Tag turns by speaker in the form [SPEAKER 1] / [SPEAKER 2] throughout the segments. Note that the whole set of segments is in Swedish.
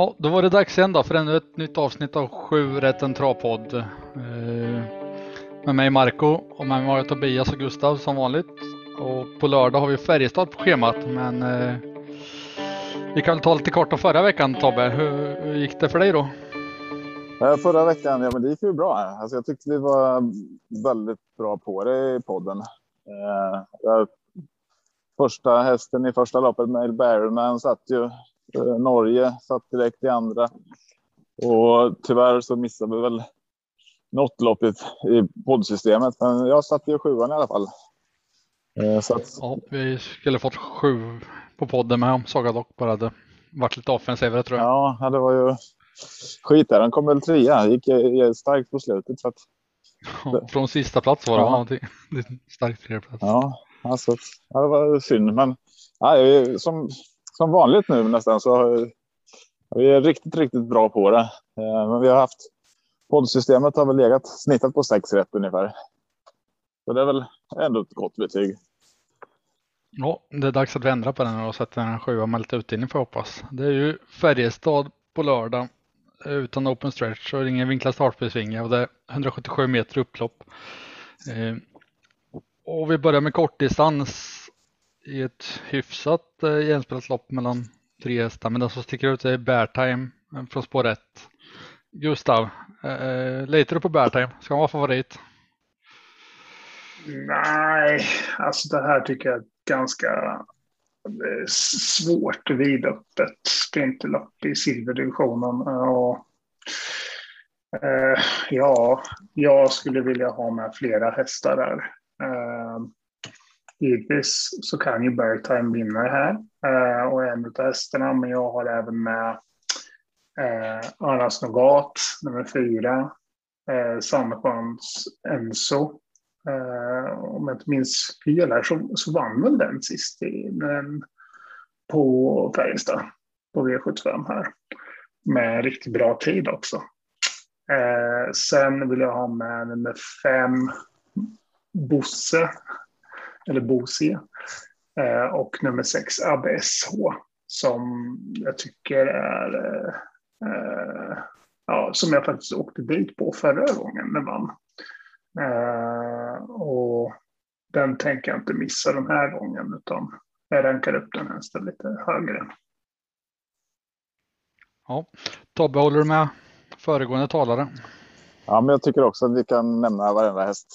[SPEAKER 1] Ja, då var det dags igen då för ännu ett nytt avsnitt av 7 rätt en travpodd. Eh, med mig Marco och med mig har jag Tobias och Gustav som vanligt. Och på lördag har vi Färjestad på schemat men eh, vi kan väl ta lite kort om förra veckan Tobbe. Hur, hur gick det för dig då?
[SPEAKER 2] Förra veckan, ja men det gick ju bra. Alltså, jag tyckte vi var väldigt bra på det i podden. Eh, jag, första hästen i första loppet, Mail Barrelman, satt ju. Eh, Norge satt direkt i andra. Och tyvärr så missade vi väl något lopp i, poddsystemet. Men jag satt ju sjuan i alla fall.
[SPEAKER 1] Eh, så att... Ja, vi skulle fått sju på podden med om Saga dock bara hade varit lite offensivare tror
[SPEAKER 2] jag. Ja, det var ju skit där. Han kom väl trea, gick starkt på slutet. Så att...
[SPEAKER 1] ja, från sista plats var det ja. någonting. Starkt tredje plats.
[SPEAKER 2] Ja, alltså, det var synd. Men ja, som, som vanligt nu nästan så vi är riktigt, riktigt bra på det. Eh, men vi har haft poddsystemet har väl legat snittat på sex rätt ungefär. Så det är väl ändå ett gott betyg.
[SPEAKER 1] Ja, det är dags att vi ändrar på den och sätter en sjua med lite utdelning får jag hoppas. Det är ju Färjestad på lördag eh, utan open stretch och ingen vinklad startbesvinge och det är 177 meter upplopp. Eh, och vi börjar med kortdistans i ett hyfsat eh, jämspelat lopp mellan tre hästar men den som sticker ut är Beartime eh, från spår 1. Gustav, eh, eh, litar du på Beartime? Ska han vara favorit?
[SPEAKER 3] Nej, alltså det här tycker jag är ganska eh, svårt vidöppet sprinterlopp i silverdivisionen. Och, eh, ja, jag skulle vilja ha med flera hästar där. Eh, givetvis så kan ju Bergtime vinna det här eh, och en av hästarna, men jag har även med eh, Anas Nogat, nummer fyra, eh, Sandstjärns Enzo. Eh, om jag inte minns fel här så, så vann väl den sist i, men, på Färjestad på V75 här. Med riktigt bra tid också. Eh, sen vill jag ha med nummer fem Bosse, eller Bosie. Uh, och nummer sex Abbe SH som jag tycker är ja, som jag faktiskt åkte dit på förra gången den vann. Uh, och den tänker jag inte missa den här gången utan jag rankar upp den hästen lite högre.
[SPEAKER 1] Ja, Tobbe, håller du med föregående talare?
[SPEAKER 2] Ja, men jag tycker också att vi kan nämna varenda häst.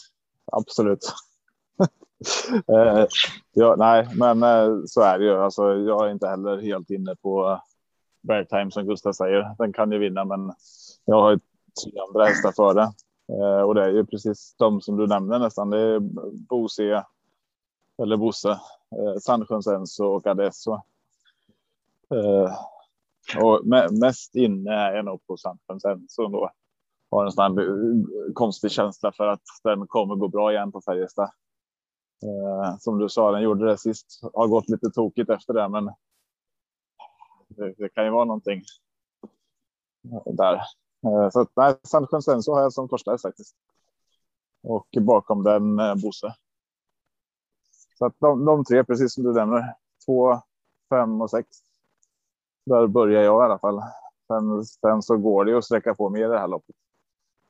[SPEAKER 2] Absolut. Eh, ja, nej, men eh, så är det ju. Alltså, jag är inte heller helt inne på eh, Beartime som Gustav säger. Den kan ju vinna, men jag har ju tre andra hästar före. Eh, och det är ju precis de som du nämner nästan. Det är Bose eller Bosse, eh, Sandsjöns Enso och Adesso. Eh, och mest inne är jag nog på Sandsjöns Enso då. Har en sån konstig känsla för att den kommer gå bra igen på Färjestad. Eh, som du sa, den gjorde det sist. Har gått lite tokigt efter det, men det, det kan ju vara någonting där. Eh, så att, nej, Sandsjön så har jag som första häst faktiskt. Och bakom den eh, Bosse. Så att de, de tre, precis som du nämner, två, fem och sex. Där börjar jag i alla fall. Sen, sen så går det att sträcka på mer i det här loppet.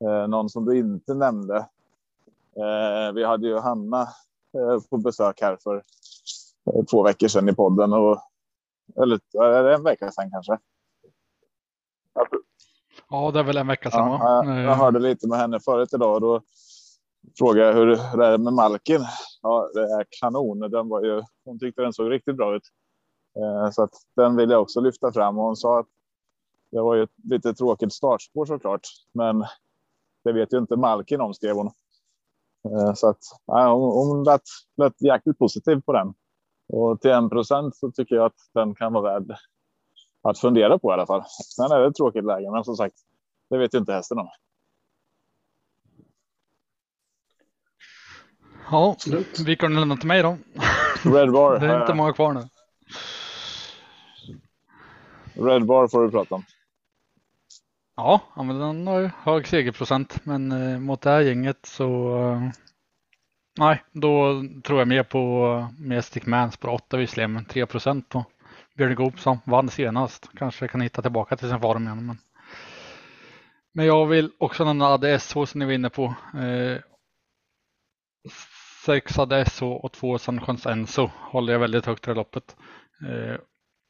[SPEAKER 2] Eh, någon som du inte nämnde. Eh, vi hade ju Hanna på besök här för eh, två veckor sedan i podden. Och, eller är det en vecka sedan kanske?
[SPEAKER 1] Ja, det är väl en vecka sedan.
[SPEAKER 2] Ja, jag, jag, hörde lite med henne förut idag och då frågade jag hur det är med Malkin. Ja, det är kanon. Den var ju, hon tyckte den såg riktigt bra ut. Eh, så att den vill jag också lyfta fram. Och hon sa att det var ju ett lite tråkigt startspår såklart, men det vet ju inte Malkin om skrev hon. Eh, så att ja, hon, hon lät, lät jäkligt positiv på den. Och till en procent så tycker jag att den kan vara värd att fundera på i alla fall. Sen är det ett tråkigt läge, men som sagt, det vet ju inte hästen om.
[SPEAKER 1] Ja, vilka har ni lämnat till mig då?
[SPEAKER 2] Red Bar.
[SPEAKER 1] det är inte många kvar nu.
[SPEAKER 2] Red Bar får du prata om.
[SPEAKER 1] Ja, men den har ju hög segerprocent, men eh, mot det här gänget så eh, nej, då tror jag mer på eh, mer Stickmans på 8 visserligen, men 3 procent på Björn Goop som vann senast. Kanske kan hitta tillbaka till sin form igen. Men, men jag vill också nämna ADSH som ni var inne på. Eh, 6 ADSH och 2 Sanchons Enso håller jag väldigt högt i det loppet. Eh,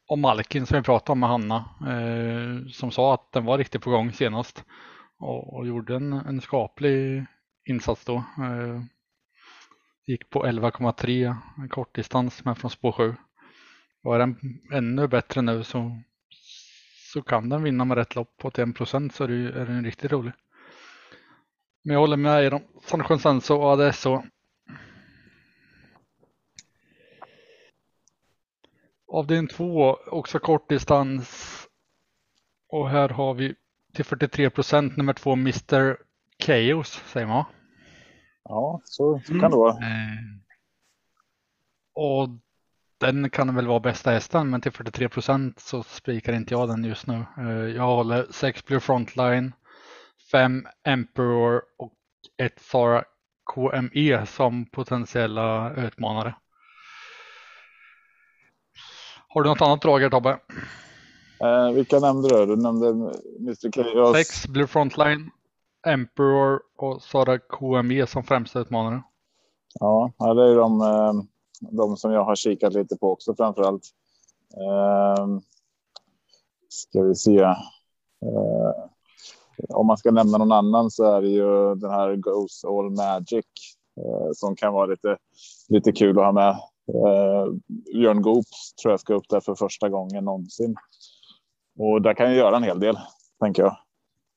[SPEAKER 1] och Malkin som vi pratade om med Hanna eh, som sa att den var riktigt på gång senast och, och gjorde en, en skaplig insats då. Eh, gick på 11,3 kortdistans men från spår 7. Var är den ännu bättre nu så, så kan den vinna med rätt lopp på 1 procent så är, det, är den riktigt rolig. Men jag håller med er om San Consenso och ADSO. Avdelning 2 också kortdistans. Och här har vi till 43 procent nummer 2 Mr. Chaos säger man
[SPEAKER 2] Ja, så, så kan det vara.
[SPEAKER 1] Eh, och den kan väl vara bästa hästen, men till 43 procent så spikar inte jag den just nu. Eh, jag håller 6 Blue Frontline, 5 Emperor och 1 Sara KME som potentiella utmanare. Har du något annat drag här Tobbe?
[SPEAKER 2] Eh, vilka nämnde du? Du nämnde Mr. Chaos.
[SPEAKER 1] 6 Blue Frontline, Emperor och Sara KME som främsta utmanare.
[SPEAKER 2] Ja, ja, det är de, eh, de som jag har kikat lite på också framför allt. Eh, ska vi se. Eh, om man ska nämna någon annan så är det ju den här Goes All Magic eh, som kan vara lite, lite kul att ha med. Eh, Björn Goop tror jag ska upp där för första gången någonsin. Och där kan jag göra en hel del, tänker jag.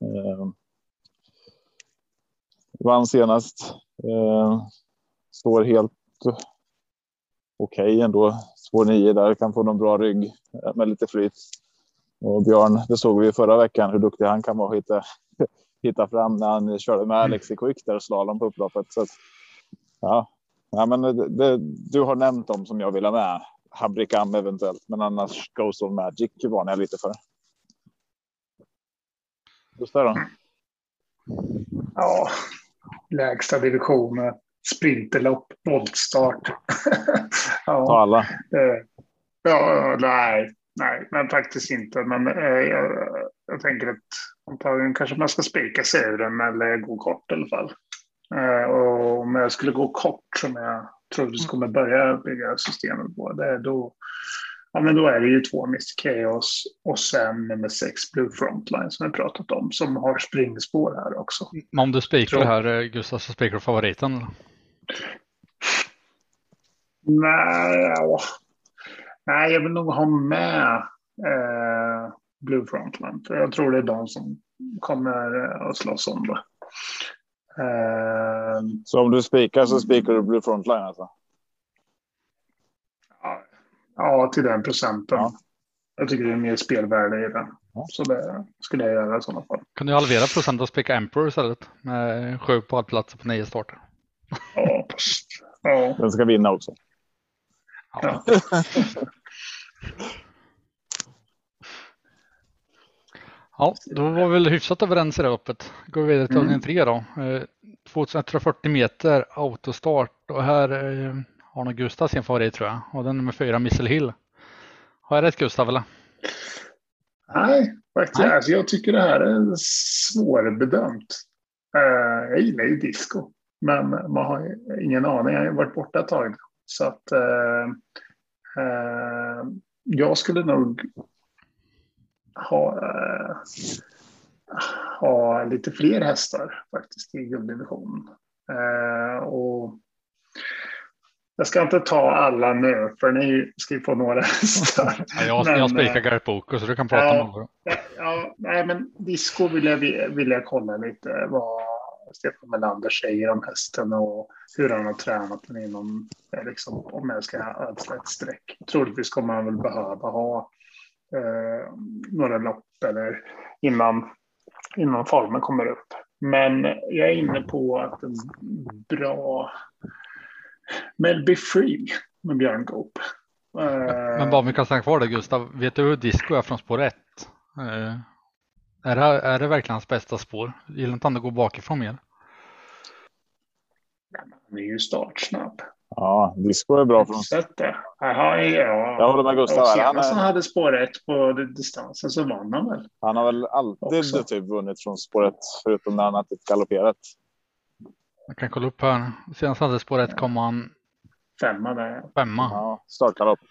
[SPEAKER 2] Eh, vann senast. Eh, står helt okej okay ändå. Spår 9 där kan få någon bra rygg med lite flyt. Och Björn, det såg vi förra veckan hur duktig han kan vara att hitta, hitta fram när han körde med Alex i Quick där slalom på upploppet. Så att, ja, ja, men det, det, du har nämnt dem som jag vill ha med. Habrikam eventuellt, men annars Ghost of Magic varnar jag lite för. Gustav då?
[SPEAKER 3] Ja, lägsta divisionen, sprinterlopp, voltstart.
[SPEAKER 2] ja. Ta alla.
[SPEAKER 3] Eh, ja, nej, nej, men faktiskt inte. Men eh, jag, jag tänker att antagligen kanske man ska spika sig ur den eller gå kort i alla fall. Eh, och om jag skulle gå kort som jag tror du kommer börja bygga systemet på, det, då, ja, men då är det ju två Mr. Chaos och sen nummer sex Blue Frontline som vi pratat om som har springspår här också.
[SPEAKER 1] Men om du spikar här eh, Gustav så spikar du favoriten? Eller?
[SPEAKER 3] Nej, nej, jag vill nog ha med eh, Blue Frontline. För jag tror det är de som kommer eh, att slåss om det.
[SPEAKER 2] Eh, så om du spikar så spikar du Blue Frontline alltså?
[SPEAKER 3] Ja, till den procenten. Ja. Jag tycker det är mer spelvärde i den. Ja. Så det skulle jag göra i sådana fall.
[SPEAKER 1] Kan du halvera procent och spika Emperor istället? Med sju platser på nio starter.
[SPEAKER 3] Ja, ja.
[SPEAKER 2] Den ska vinna också.
[SPEAKER 3] Ja.
[SPEAKER 1] ja, då var vi väl hyfsat överens i det loppet. Går vi vidare till mm. tre då. 2140 meter autostart och här eh, har nog Gustav sin favorit tror jag. Och den nummer fyra, Missile Hill. Har jag rätt Gustav eller?
[SPEAKER 3] Nej, faktiskt. Nej. Alltså, jag tycker det här är svårbedömt. Uh, jag gillar ju disco. Men man har ingen aning. Jag har varit borta ett tag. Så att jag skulle nog ha, ha lite fler hästar faktiskt i gulddivisionen. och jag ska inte ta alla nu, för ni ska ju få några hästar.
[SPEAKER 1] Ja, jag, men, jag spikar Gert Boko, så du kan prata ja, om
[SPEAKER 3] det. Ja, nej, men disco vill jag, vill jag kolla lite vad Stefan Melander säger om hästen och hur han har tränat den inom, liksom, om jag ska ödsla ett streck. Troligtvis kommer han väl behöva ha eh, några lopp eller innan, innan formen kommer upp. Men jag är inne på att en bra Melby Free med Björn Goop.
[SPEAKER 1] Men bara om vi kan stanna kvar där Gustav, vet du hur disco är från spår 1? Eh, är det, är det verkligen hans bästa spår? Gillar inte han att gå bakifrån mer?
[SPEAKER 3] Han är ju startsnabb.
[SPEAKER 2] Ja, disco är bra.
[SPEAKER 3] Sett det? Jaha, ja.
[SPEAKER 2] Jag håller med Gustav.
[SPEAKER 3] Och senast han
[SPEAKER 2] är,
[SPEAKER 3] hade spår ett på distansen så vann han väl?
[SPEAKER 2] han har väl alltid
[SPEAKER 3] Också.
[SPEAKER 2] typ vunnit från spåret förutom när han har typ galopperat.
[SPEAKER 1] Jag kan kolla upp här. Senast hade spår 1 kom han
[SPEAKER 3] Femma där.
[SPEAKER 1] femma.
[SPEAKER 2] Ja, startgalopp.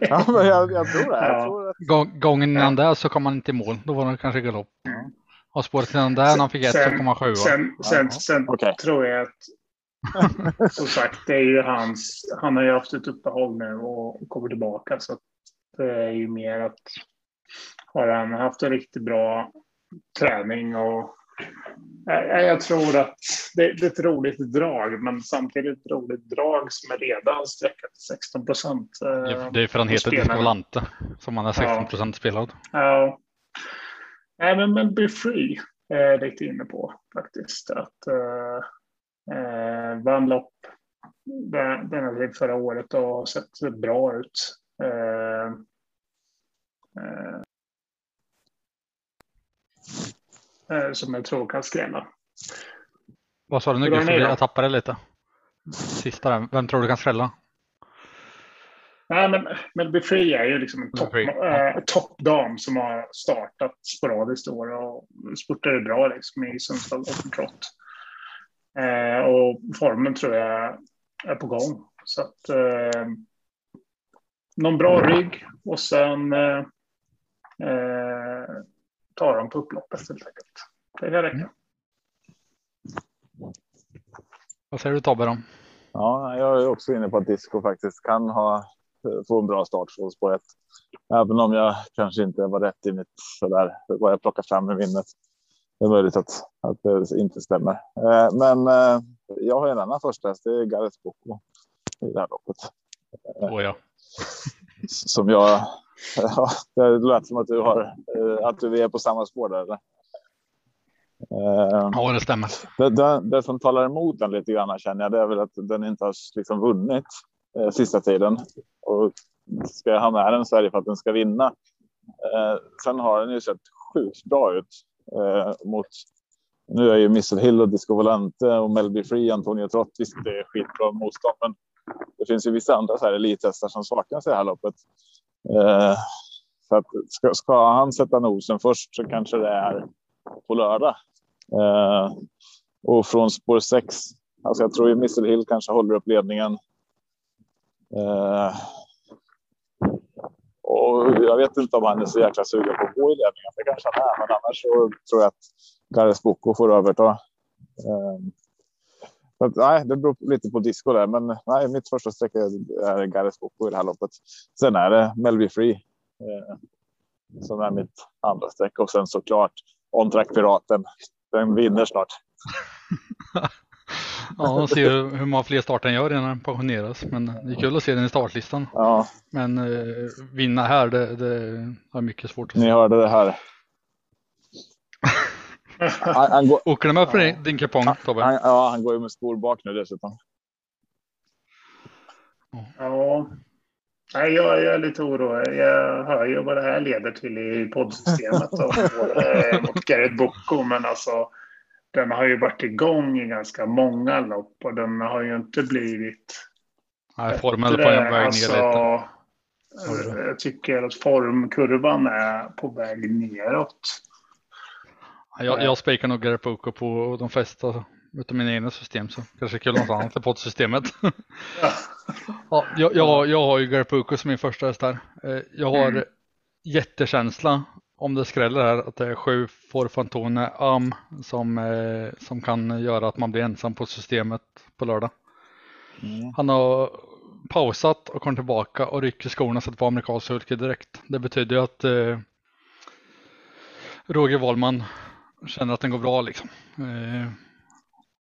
[SPEAKER 2] Ja, men jag, jag tror det. Jag
[SPEAKER 3] Ja.
[SPEAKER 2] tror att,
[SPEAKER 1] Gång- Gången
[SPEAKER 3] Ja.
[SPEAKER 1] innan där så kom han inte i mål. Då var det kanske galopp.
[SPEAKER 3] Mm.
[SPEAKER 1] Och spåret innan där när han fick ett så
[SPEAKER 3] Sen-
[SPEAKER 1] kom han sjua.
[SPEAKER 3] Sen, sen, sen
[SPEAKER 2] Okej.
[SPEAKER 3] tror jag att som sagt, det är ju hans. Han har ju haft ett uppehåll nu och kommer tillbaka så att det är ju mer att har han haft en riktigt bra träning och jag tror att det, är ett roligt drag, men samtidigt ett roligt drag som är redan sträckat till 16 procent.
[SPEAKER 1] Det det är för han
[SPEAKER 3] och
[SPEAKER 1] heter
[SPEAKER 3] spelarna.
[SPEAKER 1] Disco Volante som han är 16
[SPEAKER 3] Ja.
[SPEAKER 1] procent spelad.
[SPEAKER 3] Ja. Nej, men, men Be Free är jag lite inne på faktiskt. Att eh, eh, vann lopp den- tid förra året och har sett bra ut. Eh, eh, eh, som jag tror kan skrälla.
[SPEAKER 1] Vad sa du nu Gustav? Jag tappade lite. Sista där. Vem tror du kan skrälla?
[SPEAKER 3] Nej, men, Be Free är ju liksom en
[SPEAKER 1] Be
[SPEAKER 3] topp,
[SPEAKER 1] Free,
[SPEAKER 3] eh, toppdam som har startat sporadiskt i år och spurtade bra liksom i Sundsvall Open Trot. Eh, och formen tror jag är på gång. Så att eh, någon bra rygg och sen eh, eh, tar de på upploppet helt enkelt. Det kan räcka.
[SPEAKER 1] Mm. Vad säger du Tobbe då?
[SPEAKER 2] ja, jag är också inne på att disco faktiskt kan ha, få en bra start från spår ett. Även om jag kanske inte var rätt i mitt sådär, vad jag plockar fram i minnet. Det är möjligt att, att det inte stämmer. Eh, men eh, jag har en annan första häst, det är Gareth Boko i det här loppet.
[SPEAKER 1] Åh ja.
[SPEAKER 2] Som jag, ja, det lät som att du har, eh, att du är på samma spår där. Eller? Eh,
[SPEAKER 1] Ja, det stämmer.
[SPEAKER 2] det, det, det som talar emot den lite grann känner jag, det är väl att den inte har liksom vunnit eh, sista tiden. Och ska jag ha med den så är det för att den ska vinna. Eh, sen har den ju sett sjukt bra ut eh, mot nu är ju Missle Hill och Disco Volante och Melby Free, Antonio Trott. Visst, det är skitbra motstånd, men det finns ju vissa andra så här elithästar som saknas i det här loppet. Eh, så att ska, ska han sätta nosen först så kanske det är på lördag. Eh, och från spår 6, alltså jag tror ju Missle Hill kanske håller upp ledningen. Eh, och jag vet inte om han är så jäkla sugen på att gå i ledningen. Det kanske han är, men annars så tror jag att Gares Boko får överta. Eh, att, nej, det beror lite på disco där, men nej, mitt första streck är, är Gares Boko i det här loppet. Sen är det Melby Free eh, som är mitt andra streck och sen såklart On Track Piraten. Den vinner snart.
[SPEAKER 1] Ja, och se hur hur många fler starter han gör innan han pensioneras. Men det är kul att se den i startlistan.
[SPEAKER 2] Ja,
[SPEAKER 1] Men eh, vinna här, det, det har mycket svårt att
[SPEAKER 2] ni
[SPEAKER 1] se.
[SPEAKER 2] hörde det här. Han, han, går,
[SPEAKER 1] Åker du med på
[SPEAKER 2] Ja.
[SPEAKER 1] din, kupong Tobbe?
[SPEAKER 2] han, ja, han går ju med skor bak nu dessutom.
[SPEAKER 3] Ja. Nej, jag, jag är lite orolig. Jag hör ju vad det här leder till i poddsystemet och, eh, mot Gareth Bocco. Men alltså, den har ju varit igång i ganska många lopp och den har ju inte blivit
[SPEAKER 1] Nej, formen på en väg ner
[SPEAKER 3] Alltså,
[SPEAKER 1] lite.
[SPEAKER 3] eh, Jag tycker att formkurvan är på väg neråt.
[SPEAKER 1] Jag, jag spikar nog Gary Poco på de flesta utav mina egna system så kanske kul något annat i poddsystemet.
[SPEAKER 3] Ja.
[SPEAKER 1] ja, jag, jag, jag har ju Gary Poco som min första häst här. Eh, Jag har
[SPEAKER 3] Mm.
[SPEAKER 1] jättekänsla om det skräller här att det är sju Forfantone Am som, eh, som kan göra att man blir ensam på systemet på lördag.
[SPEAKER 2] Mm.
[SPEAKER 1] Han har pausat och kommer tillbaka och rycker skorna så att på amerikansk sulke direkt. Det betyder ju att eh, Roger Wahlman känner att den går bra liksom. Eh,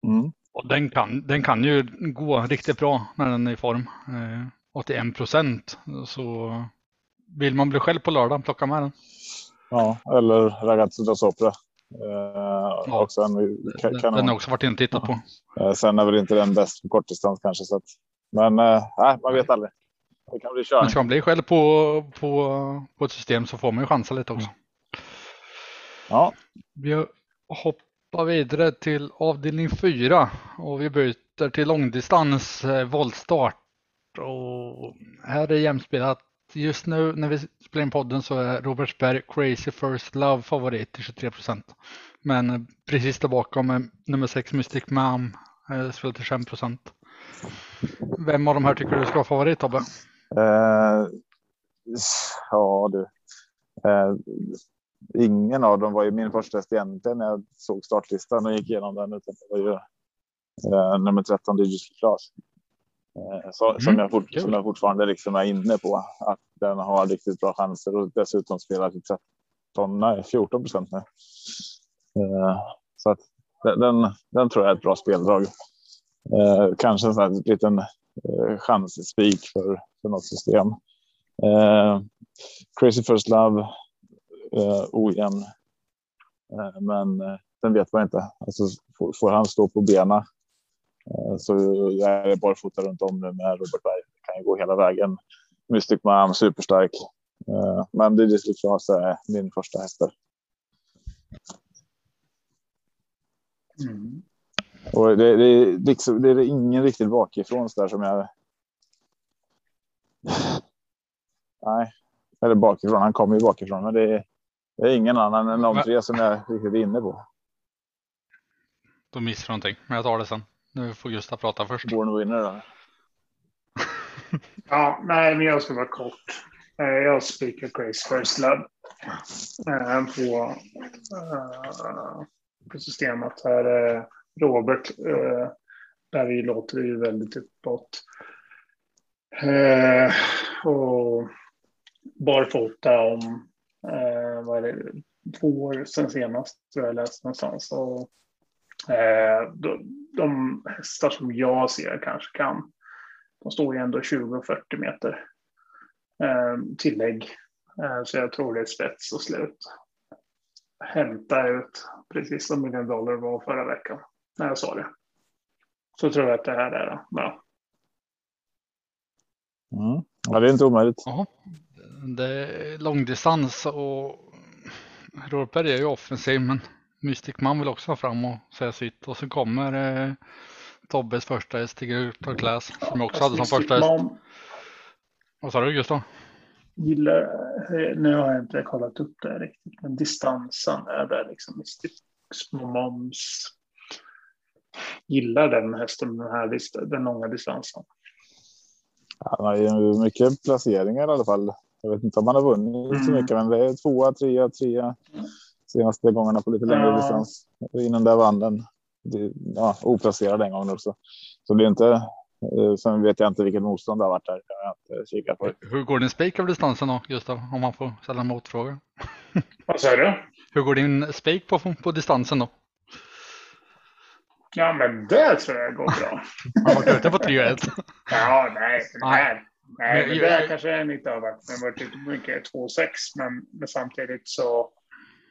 [SPEAKER 2] Mm.
[SPEAKER 1] och den kan, den kan ju gå riktigt bra när den är i form. Eh, 81 procent. Så vill man bli själv på lördag, plocka med den.
[SPEAKER 2] Ja, eller Ragazzo da Sopra. Eh, också en ka-
[SPEAKER 1] Den,
[SPEAKER 2] kanon.
[SPEAKER 1] den har också varit inne och tittat på.
[SPEAKER 2] Eh, sen är väl inte den bäst på kortdistans kanske. Så att, men eh, man vet aldrig. Det kan bli
[SPEAKER 1] Men ska man bli själv på, på, på ett system så får man ju chansa lite också.
[SPEAKER 2] Ja,
[SPEAKER 1] Vi hoppar vidare till avdelning 4 och vi byter till långdistans eh, voltstart. Och här är jämspelat. Just nu när vi spelar in podden så är Robertsberg Crazy First Love favorit till 23 procent. Men precis där bakom är nummer 6 Mystic Mom eh, spelar till 5 procent. Vem av de här tycker du ska vara favorit Tobbe?
[SPEAKER 2] Uh, ja du. Uh, ingen av dem var ju min första häst egentligen när jag såg startlistan och gick igenom den. Utan det var ju uh, nummer 13 Digital Class. Eh, så, mm, som, jag fort, som jag fortfarande liksom är inne på att den har riktigt bra chanser och dessutom spelar till 13, nej 14 procent nu. Eh, så att den, den tror jag är ett bra speldrag. Eh, kanske en sån här liten chansspik för, för något system. Crazy First Love, ojämn. Men den vet man inte. Alltså, får, han stå på benen så jag är barfota runt om nu med Robert Berg. Det kan ju gå hela vägen. Mystic Mom, superstark. Eh, men det är liksom är min första hästar. Mm. Och det, det, liksom, det är ingen riktigt bakifrån så där som jag. Nej, eller bakifrån. Han kommer ju bakifrån, men det är, det är ingen annan än de tre som jag riktigt är inne på.
[SPEAKER 1] Då missar någonting, men jag tar det sen. Nu får Gustav prata först.
[SPEAKER 2] Born winner då.
[SPEAKER 3] ja, nej, men jag ska vara kort. Eh, jag spikar Grace First Love eh, på, eh, på systemet. Här Robert Berg låter ju väldigt uppåt. Och barfota om vad är det, två år sedan senast tror jag läste någonstans. Och, de, de hästar som jag ser kanske kan, de står ju ändå 20 och 40 meter eh, tillägg. Eh, så jag tror det är spets och slut. Hämta ut, precis som Million Dollar var förra veckan när jag sa det. Så tror jag att det här är bra.
[SPEAKER 2] Mm. Ja, det är inte omöjligt. Ja,
[SPEAKER 1] det är långdistans och Rådberg är ju offensiv, men Mystic Man vill också fram och säga sitt. Och så kommer eh, Tobbes första häst, Tiger Class, som jag också hade som första häst. Vad sa du Gustav?
[SPEAKER 3] Gillar, eh, nu har jag inte kollat upp det riktigt, men distansen är det liksom små moms. Gillar den hästen den här den långa distansen?
[SPEAKER 2] Han har ju mycket placeringar i alla fall. Jag vet inte om han har vunnit mm. så mycket, men det är tvåa, trea, trea senaste gångerna på lite längre ja. distans. Innan där vann den. Ja, oplacerad en gång också. Så det är inte Eh, sen vet jag inte vilket motstånd det har varit där. Jag inte kikat på.
[SPEAKER 1] Hur går din spik av distansen då, Gustav? Om man får ställa en motfråga.
[SPEAKER 3] Vad säger du?
[SPEAKER 1] Hur går din spik på, på distansen då?
[SPEAKER 3] Ja, men det tror jag går bra.
[SPEAKER 1] Man var ute på 3
[SPEAKER 3] Ja, nej. Nej, nej men det här kanske är inte har varit. Det har varit mycket 2-6, men, men samtidigt så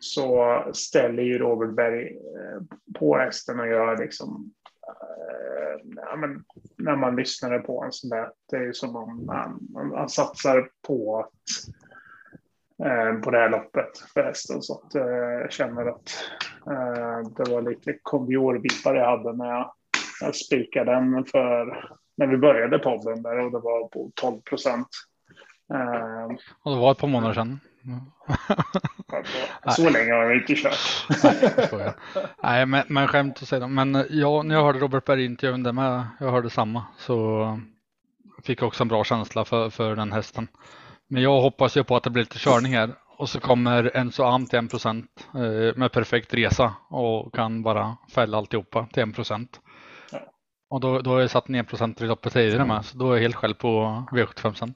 [SPEAKER 3] så ställer ju Robert Berg eh, på hästen och gör liksom eh, ja, men när man lyssnade på en sån där, det är som om man, man, man satsar på att eh, på det här loppet för hästen. Så att eh, jag känner att eh, det var lite kondiorvippar jag hade när jag, jag spikade den för när vi började podden där och det var på 12 procent.
[SPEAKER 1] Eh, och det var ett par månader sedan.
[SPEAKER 3] Så länge har jag inte kört.
[SPEAKER 1] Nej, Nej men, men skämt åsido. Men eh, ja, när jag hörde Robert Berg intervjun där med, jag hörde samma, så fick jag också en bra känsla för, för den hästen. Men jag hoppas ju på att det blir lite körning här och så kommer Enzo Am till 1 procent eh, med perfekt resa och kan bara fälla alltihopa till 1 procent. Ja. Och då, då har jag satt ner procent i loppet tidigare med, så då är jag helt själv på V75 sen.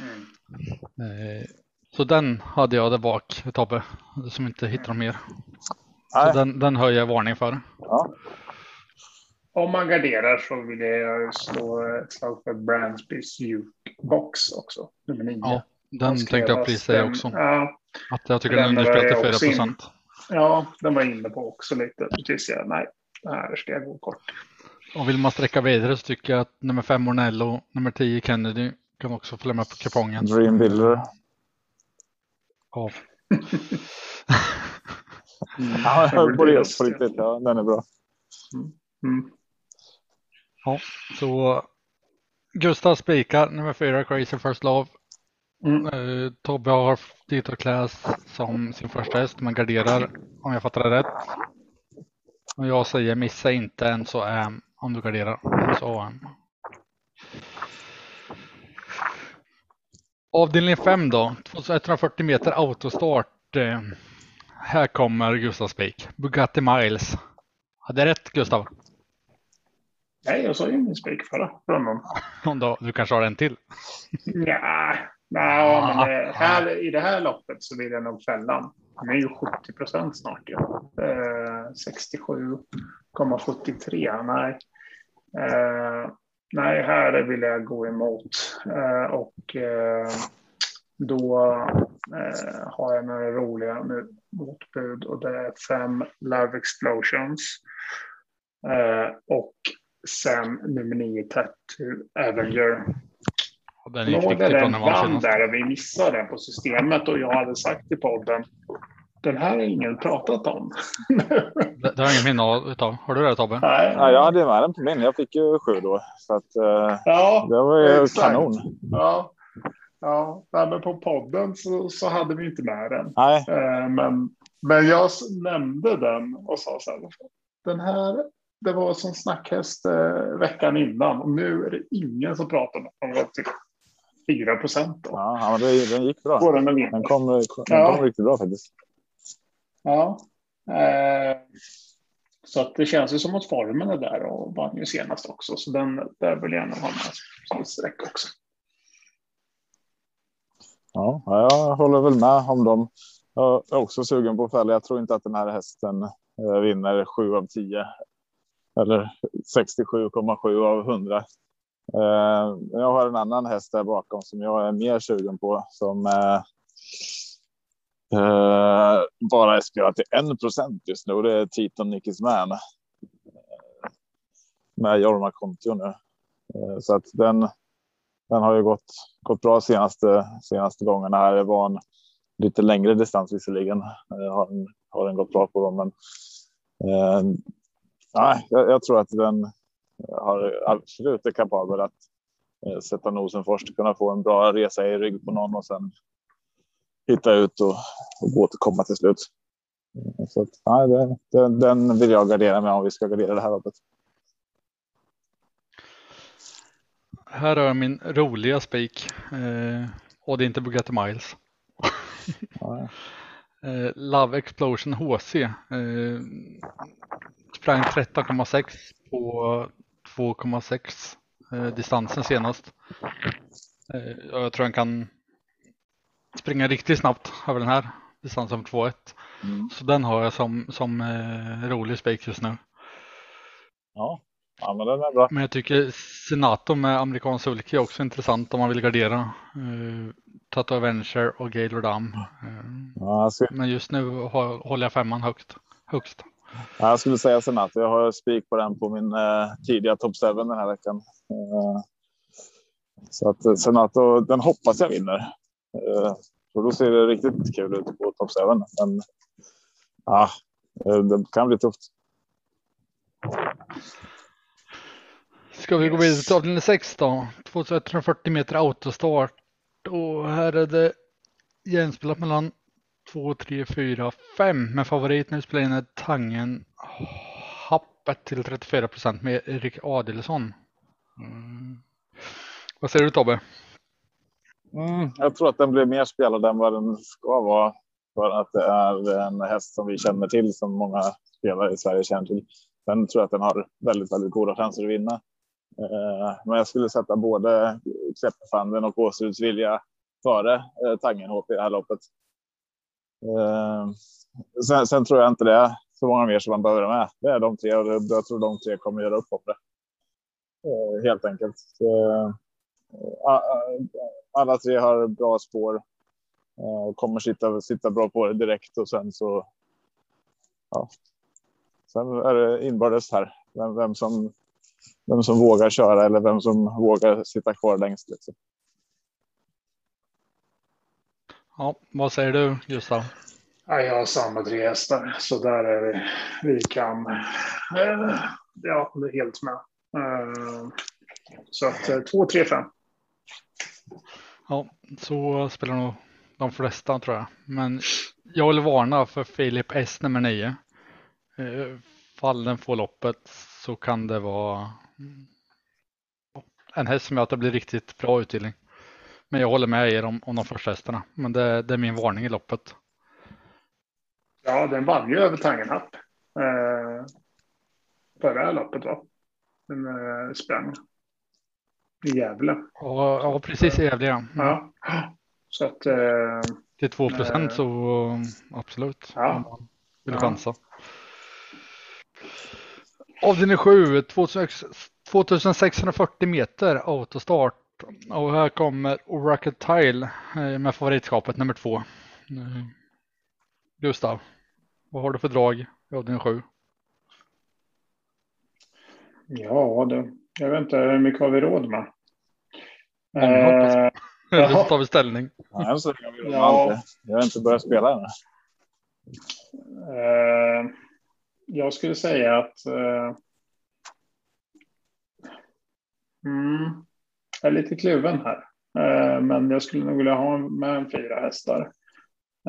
[SPEAKER 1] Mm. Så den hade jag där bak, Tobbe, som inte hittar mer. Så den, den höjer jag varning för. Ja.
[SPEAKER 3] Om man garderar så vill jag slå ett slag för Brandsbys Box också, nummer 9. Ja,
[SPEAKER 1] den tänkte jag precis säga också. Ja, att jag tycker den, den underspelar 4 procent.
[SPEAKER 3] Ja, den var inne på också lite. Tills jag, nej, här ska jag gå kort.
[SPEAKER 1] Och vill man sträcka vidare så tycker jag att nummer 5 Ornello, nummer 10 Kennedy kan också följa med på kupongen.
[SPEAKER 2] Dream Builder.
[SPEAKER 1] Ja.
[SPEAKER 2] Mm. Ja, på, det, på riktigt, ja, den är bra.
[SPEAKER 3] Mm. Mm.
[SPEAKER 1] Ja, så Gustav spikar nummer fyra Crazy First Love. Mm. Uh, Tobbe har Dieter Class som sin första häst men garderar om jag fattar det rätt. Och jag säger missa inte en så am om du garderar. Så am. Avdelning 5 då, 2140 meter autostart. Eh, här kommer Gustav Spik. Bugatti Miles. Hade jag rätt Gustav?
[SPEAKER 3] Nej, jag sa ju min spik förra
[SPEAKER 1] rundan. du kanske har en till?
[SPEAKER 3] ja, nej, men det, här, i det här loppet så blir det nog fällan. Han är ju 70 procent snart. Ja. Eh, 67,73. Nej. Eh, nej, här vill jag gå emot. Eh, och eh, då eh, har jag några roliga motbud och det är fem Love Explosions. Eh, och sen nummer nio Tattoo Avenger.
[SPEAKER 1] Bra när man
[SPEAKER 3] vann där och vi missade den på systemet och jag hade sagt i podden den här har ingen pratat om.
[SPEAKER 1] det, det har jag ingen minne utav. Har du det Tobbe?
[SPEAKER 2] Nej. Ja, jag hade med den på min. Jag fick ju sju då. Så att, uh, ja, det var ju exakt. kanon.
[SPEAKER 3] Ja, ja men på podden så, så hade vi inte med den. Nej. Uh, men, men jag nämnde den och sa så här. Den här det var som snackhäst uh, veckan innan och nu är det ingen som pratar om den. Typ 4 procent.
[SPEAKER 2] Ja, men det, den gick bra. Den, den kom, den ja. kom riktigt bra faktiskt.
[SPEAKER 3] Ja. Eh, så att det känns ju som att formen är där och vann ju senast också. Så den där vill jag nog ha med som streck också.
[SPEAKER 2] Ja, jag håller väl med om dem. Jag är också sugen på att fälla. Jag tror inte att den här hästen eh, vinner 7 av 10 eller 67,7 av 100. Eh, jag har en annan häst där bakom som jag är mer sugen på som eh, Eh, bara spelat till 1 procent just nu. och Det är Titan Nickis Man. Eh, med Jorma Kontio nu. Uh, så att den, den har ju gått, gått bra senaste, senaste gångerna. Här det var en lite längre distans visserligen. har, den, har den gått bra på dem, men nej, jag, jag, tror att den har absolut är kapabel att sätta nosen först, kunna få en bra resa i rygg på någon och sen hitta ut och, och återkomma till slut. Så att, nej, det, det, den vill jag gardera med om vi ska gardera det här loppet.
[SPEAKER 1] Här har jag min roliga spik eh, och det är inte Bugatti Miles. eh, Love Explosion HC. Eh, sprang 13,6 på 2,6 eh, distansen senast. Eh, jag tror han kan springa riktigt snabbt över den här distansen på 2-1. Mm. Så den har jag som, som eh, rolig spik just nu.
[SPEAKER 2] Ja. ja, men den är bra.
[SPEAKER 1] Men jag tycker Senato med amerikansk sulke är också intressant om man vill gardera. Uh, Tato Avenger och Gaylord Am. Uh, ja, ska... Men just nu håller jag femman högt, högst.
[SPEAKER 2] Ja, jag skulle säga Senato. Jag har spik på den på min uh, tidiga top 7 den här veckan. Uh, så att Senato, den hoppas jag vinner. Eh, så då ser det riktigt kul ut på Top 7. Men ja, eh, det kan bli tufft.
[SPEAKER 1] Ska vi gå vidare till avdelning 6 då? 2140 meter autostart. Och här är det jämspelat mellan 2, 3, 4, 5. Men favoriten spelar in är Tangen Happet till 34 procent med Erik Adelsson. Mm. Vad säger du Tobbe?
[SPEAKER 2] Mm, jag tror att den blir mer spelad än vad den ska vara. För att det är en häst som vi känner till, som många spelare i Sverige känner till. Sen tror jag att den har väldigt, väldigt goda chanser att vinna. Eh, men jag skulle sätta både Kläppefanden och Åseruds vilja före eh, Tangen HP i det här loppet. Eh, sen, sen, tror jag inte det är så många mer som man behöver med. Det är de tre och jag tror de tre kommer göra upp om det. Helt enkelt. Så, alla tre har bra spår. och Kommer sitta, sitta bra på det direkt och sen så. Ja. Sen är det inbördes här. Vem, vem, som, vem som vågar köra eller vem som vågar sitta kvar längst. Liksom.
[SPEAKER 1] Ja, vad säger du Gustav?
[SPEAKER 3] Ja, jag har samma tre hästar, så där är vi. Vi kan. Eh, ja, det är helt med. Eh, så att eh, två, tre, fem.
[SPEAKER 1] Ja, så spelar nog de flesta tror jag. Men jag vill varna för Filip S nummer 9. Eh, fall den får loppet så kan det vara en häst som gör att det blir riktigt bra utdelning. Men jag håller med er om, om de första hästarna. Men det, det är min varning i loppet.
[SPEAKER 3] Ja, den vann ju över Tangenhapp. Eh, förra loppet va? Den eh, sprang i Gävle.
[SPEAKER 1] Ja, ja precis i Gävle ja.
[SPEAKER 3] ja. Så att. Eh,
[SPEAKER 1] Till 2 procent eh, så absolut.
[SPEAKER 3] Ja.
[SPEAKER 1] Vill ja. chansa. Avdelning 7, 2640 meter autostart. Och här kommer Oracle Tile eh, med favoritskapet nummer två. Eh, Gustav, vad har du för drag i avdelning 7?
[SPEAKER 3] Ja, det, jag vet inte hur mycket har vi råd med.
[SPEAKER 1] Eh, Eller så tar vi ställning.
[SPEAKER 2] Ja, så ja. Jag har inte börjat spela än.
[SPEAKER 3] Eh, jag skulle säga att eh, mm, jag är lite kluven här. Eh, men jag skulle nog vilja ha med en fyra hästar.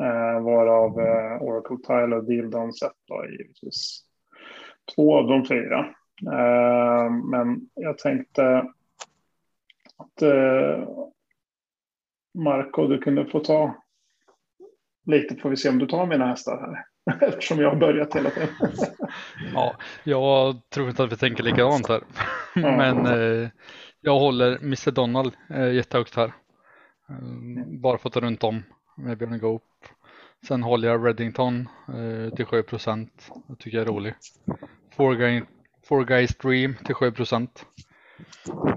[SPEAKER 3] Eh, varav eh, Oracle Tile och Deal Down Set givetvis. Två av de fyra. Eh, men jag tänkte att eh, Marco, du kunde få ta lite får vi se om du tar mina hästar här. Eftersom jag har börjat hela tiden.
[SPEAKER 1] ja, jag tror inte att vi tänker likadant här. Men eh, jag håller Mr Donald eh, jättehögt här. Eh, bara för att ta runt om med Björn Goop. Sen håller jag Reddington eh, till 7 procent. Det tycker jag är rolig. Four, Four Guys Dream till 7 procent.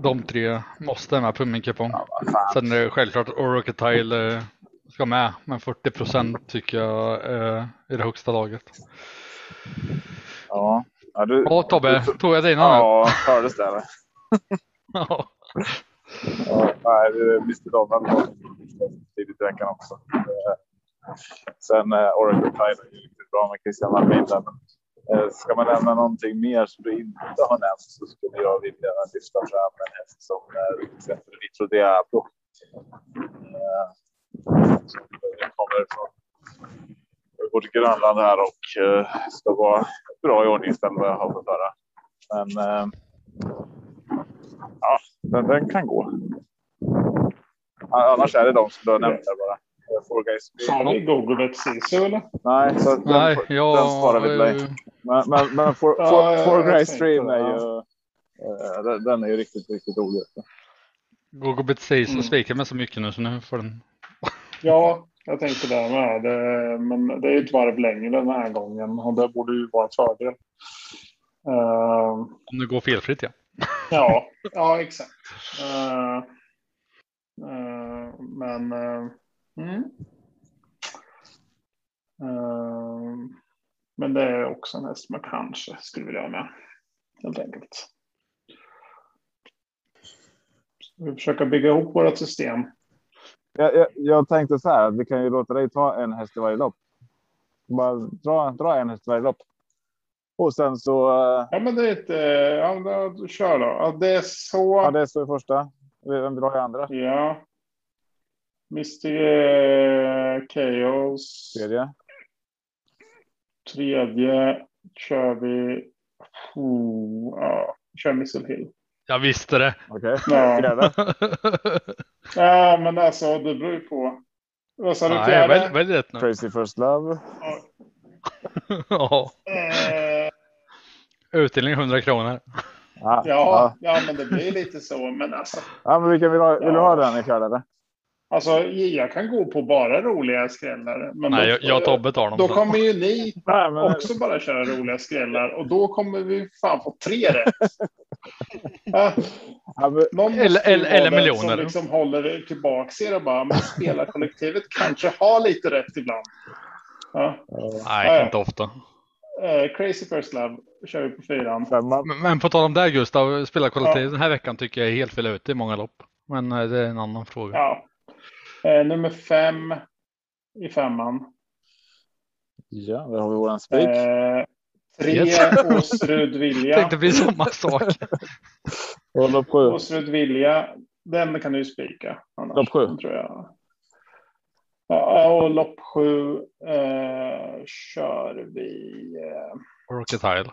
[SPEAKER 1] De tre måste med på min kupong. Ja, Sen är det självklart Oracle Tile eh, ska med, men 40 procent tycker jag är i det högsta laget.
[SPEAKER 2] Ja,
[SPEAKER 1] ja, du, ja Tobbe, du, tog jag dina
[SPEAKER 2] Ja, hördes det? ja. ja, nej, Mr Donald var tidigt i veckan också. Sen eh, Oracle Tile är riktigt bra med Christian Malmin där, men eh, Eh, ska man nämna någonting mer som du inte har nämnt så skulle jag vilja lyfta fram en häst som eh, till exempel Vitro Diablo. Eh, som kommer från vårt grannland här och ska vara bra i ordningsställd vad jag har fått höra. Men ja, den, den, kan gå. Annars är det de som du har nämnt här bara.
[SPEAKER 3] Sa vi Google Sisu eller?
[SPEAKER 2] Nej, så
[SPEAKER 1] Nej,
[SPEAKER 2] den,
[SPEAKER 1] jag,
[SPEAKER 2] den svarar vi till dig. Men, men, men for, ja, for, for Grey Stream är ju, uh, den är ju riktigt, riktigt rolig.
[SPEAKER 1] Google Sisu mm. sviker mig så mycket nu så nu får den
[SPEAKER 3] Ja, jag tänkte det med. Det, men det är ett varv längre den här gången och det borde ju vara en fördel. Uh,
[SPEAKER 1] Om det går felfritt ja.
[SPEAKER 3] ja, ja exakt. Uh, uh, men mm. men det är också en häst man kanske skulle vilja ha med. Helt enkelt. vi försöker bygga ihop vårt system
[SPEAKER 2] jag, jag, jag, tänkte så här vi kan ju låta dig ta en häst i varje lopp. Bara dra, dra en häst i varje lopp. Och sen så.
[SPEAKER 3] Eh, ja, men det är ett. Ja, då, kör då. Ja, det är så.
[SPEAKER 2] Ja, det är så i första. Vem vill ha i andra?
[SPEAKER 3] Ja. Mr eh, Chaos.
[SPEAKER 2] Tredje.
[SPEAKER 3] Tredje kör vi. Oh, ja, kör Missile Hill.
[SPEAKER 1] Jag visste det.
[SPEAKER 2] Okej. Okay. Ja.
[SPEAKER 3] ja, men alltså det beror ju på. Vad sa du
[SPEAKER 1] fjärde? Väldigt, väldigt nu.
[SPEAKER 2] Crazy First Love.
[SPEAKER 1] ja. Eh. Utdelning 100 kronor.
[SPEAKER 3] Ja, ja, ja, men det blir lite så. Men alltså.
[SPEAKER 2] Ja, men vilken vill, ha, vill du ha den i fjärde? Eller?
[SPEAKER 3] Alltså, jag kan gå på bara roliga skrällar.
[SPEAKER 1] Men Nej, då, jag och Tobbe tar dem.
[SPEAKER 3] Då kommer ju ni Nej, men... också bara köra roliga skrällar och då kommer vi fan få tre rätt. ja.
[SPEAKER 1] eller eller, eller miljoner. Som
[SPEAKER 3] liksom håller tillbaka er och bara, men spelarkollektivet kanske har lite rätt ibland. Ja.
[SPEAKER 1] Nej, ja, inte ofta.
[SPEAKER 3] Uh, Crazy First Love kör vi på fyran.
[SPEAKER 1] Men, men på tal om det Gustav, spelarkollektivet ja. den här veckan tycker jag är helt fel ute i många lopp. Men eh, det är en annan fråga.
[SPEAKER 3] Ja, Eh, nummer fem i femman.
[SPEAKER 2] Ja, där har vi våran spik.
[SPEAKER 3] Eh, tre
[SPEAKER 1] Yes.
[SPEAKER 3] Åsrud Vilja.
[SPEAKER 1] Tänkte blir samma sak.
[SPEAKER 2] Och lopp sju.
[SPEAKER 3] Åsrud Vilja. Den kan du spika. Annars,
[SPEAKER 2] Lopp sju.
[SPEAKER 3] Tror jag. Ja, och lopp sju eh, kör vi. Eh,
[SPEAKER 1] Rocket Tile.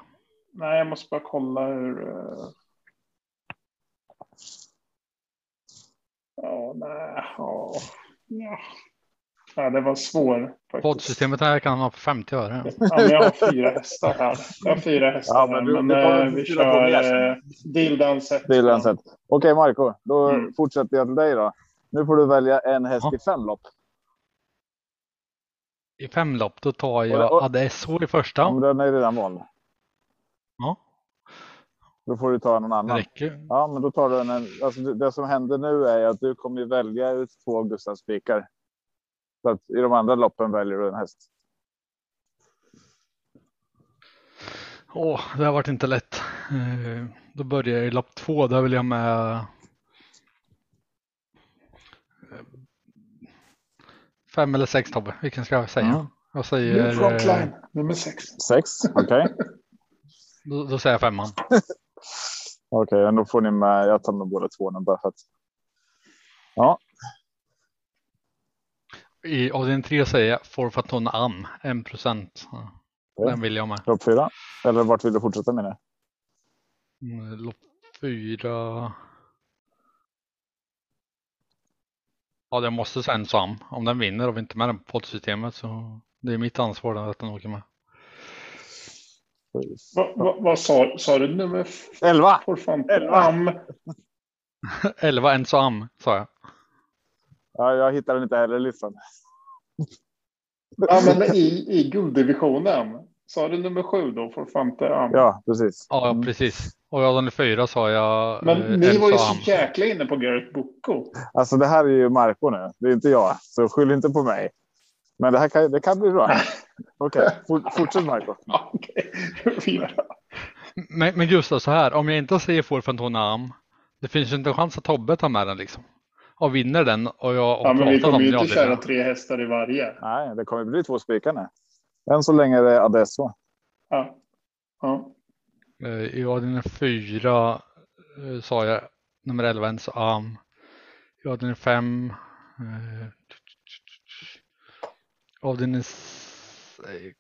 [SPEAKER 3] nej, jag måste bara kolla hur. Eh, ja, nej, ja, ja. ja, det var svår.
[SPEAKER 1] Poddsystemet här kan ha på 50 öre.
[SPEAKER 3] Ja, men jag har fyra hästar här. Jag har fyra hästar
[SPEAKER 2] Ja, men du-
[SPEAKER 3] men,
[SPEAKER 2] du
[SPEAKER 3] eh, vi kör eh, Dildanset.
[SPEAKER 2] Lönsamt. Okej, Marco. Då
[SPEAKER 3] Mm.
[SPEAKER 2] fortsätter jag till dig då. Nu får du välja en häst
[SPEAKER 1] Ja.
[SPEAKER 2] i fem lopp.
[SPEAKER 1] I fem lopp då tar jag
[SPEAKER 2] och-
[SPEAKER 1] Adde SO i
[SPEAKER 2] Ja.
[SPEAKER 1] första.
[SPEAKER 2] Men den är redan vald.
[SPEAKER 1] Ja,
[SPEAKER 2] Då får du ta någon annan.
[SPEAKER 1] räcker.
[SPEAKER 2] Ja, men då tar du en. Alltså det, som händer nu är att du kommer välja ut två Gustavs spikar. Så att i de andra loppen väljer du en häst.
[SPEAKER 1] Åh, det har varit inte lätt. Eh, Då börjar jag i lopp två. Där vill jag med fem eller sex Tobbe. Vilken ska jag säga?
[SPEAKER 2] Mm.
[SPEAKER 1] Jag säger,
[SPEAKER 3] New Frontline, nummer sex.
[SPEAKER 2] Sex, okej.
[SPEAKER 1] då, då säger jag femman.
[SPEAKER 2] Okej, då får ni med. Jag tar med båda två bara för att. Ja,
[SPEAKER 1] I avdelning tre säger jag Forfatona Am, 1 procent. Den vill jag med.
[SPEAKER 2] lopp fyra. Eller vart vill du fortsätta med det?
[SPEAKER 1] Mm, Lopp fyra. Ja, det måste säga en Sam. Om den vinner och vi inte med den på poddsystemet så det är mitt ansvar att den åker med.
[SPEAKER 3] Vad va, vad sa, sa du? Nummer
[SPEAKER 2] Elva. Elva.
[SPEAKER 3] Am.
[SPEAKER 1] 11 en Sam sa jag.
[SPEAKER 2] Ja, jag hittar den inte heller listan.
[SPEAKER 3] Ja, men i, i gulddivisionen. Sa du nummer sju då? Forfante Am.
[SPEAKER 2] Ja, precis.
[SPEAKER 1] Ja,
[SPEAKER 2] Mm.
[SPEAKER 1] precis. Och i avdelning fyra sa jag
[SPEAKER 3] Men
[SPEAKER 1] eh,
[SPEAKER 3] ni var ju så jäkla inne på Garrett Boko.
[SPEAKER 2] Alltså det här är ju Marco nu. Det är inte jag, så skyll inte på mig. Men det här kan, det kan bli bra. Okej, fort, fortsätt Marco.
[SPEAKER 3] Det.
[SPEAKER 1] Men, men Gustav, så här. Om jag inte säger Forfatona Am. Det finns ju inte en chans att Tobbe tar med den liksom. Och vinner den och jag har
[SPEAKER 3] Ja, men vi kommer ju inte köra tre hästar i varje.
[SPEAKER 2] Nej, det kommer bli två spikar nu. Än så länge är det Adesso.
[SPEAKER 3] Ja. Ja.
[SPEAKER 1] Eh, I avdelning fyra eh, sa jag nummer 11 ens Am. I avdelning fem. Eh, avdelning sex.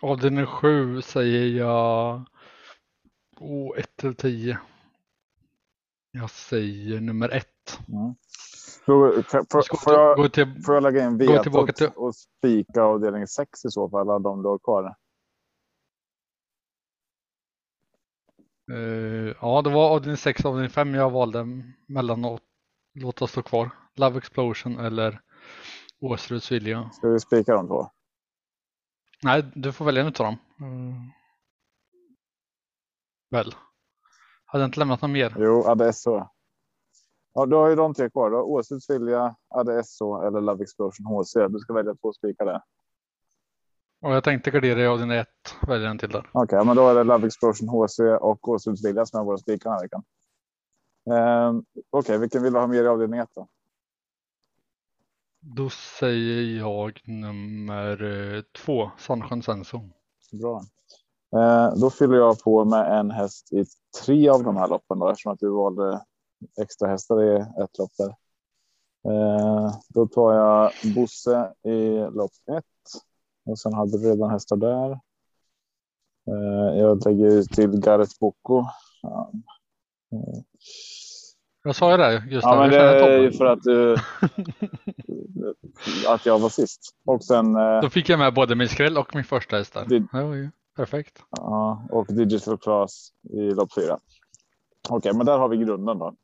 [SPEAKER 1] Avdelning sju säger jag. Oh, 1 eller 10. Jag säger nummer ett.
[SPEAKER 2] Mm. Då, får, får,
[SPEAKER 1] Ska
[SPEAKER 2] får, jag,
[SPEAKER 1] gå till,
[SPEAKER 2] får jag lägga in
[SPEAKER 1] gå tillbaka
[SPEAKER 2] vetot
[SPEAKER 1] till-
[SPEAKER 2] och spika avdelning 6 i så fall, av de du har kvar?
[SPEAKER 1] eh, ja, det var avdelning 6 och avdelning 5 jag valde mellan att låta stå kvar. Love Explosion eller Åsruds vilja.
[SPEAKER 2] Ska vi spika de två?
[SPEAKER 1] Nej, du får välja en utav dem. Mm. Väl. Hade jag inte lämnat något mer?
[SPEAKER 2] Jo, Adesso. Ja, då har ju de tre kvar. Då. Åsuds vilja, Adesso eller Love Explosion HC. Du ska välja två spikar där.
[SPEAKER 1] Och jag tänkte gardera i avdelning 1. Välja en till där.
[SPEAKER 2] Okej, men då är det Love Explosion HC och Åsuds vilja som är våra spikar den här veckan. Ehm, Okej, vilken vill du ha mer i avdelning 1 då?
[SPEAKER 1] Då säger jag nummer eh, två, Sandsjöns Senso.
[SPEAKER 2] Bra. Eh, då fyller jag på med en häst i tre av de här loppen då, eftersom att du valde extra hästar i ett lopp där. Eh, då tar jag Bosse i lopp ett och sen hade du redan hästar där. Eh, jag lägger till Gareth Boko. Ja. Eh,
[SPEAKER 1] jag sa ju det just
[SPEAKER 2] Ja, men det är ju för att du att jag var sist och sen eh,
[SPEAKER 1] Då fick jag med både min skräll och min första häst där.
[SPEAKER 2] Det-
[SPEAKER 1] Det var ju perfekt.
[SPEAKER 2] Ja, och Digital Class i lopp fyra. Okej, men där har vi grunden då.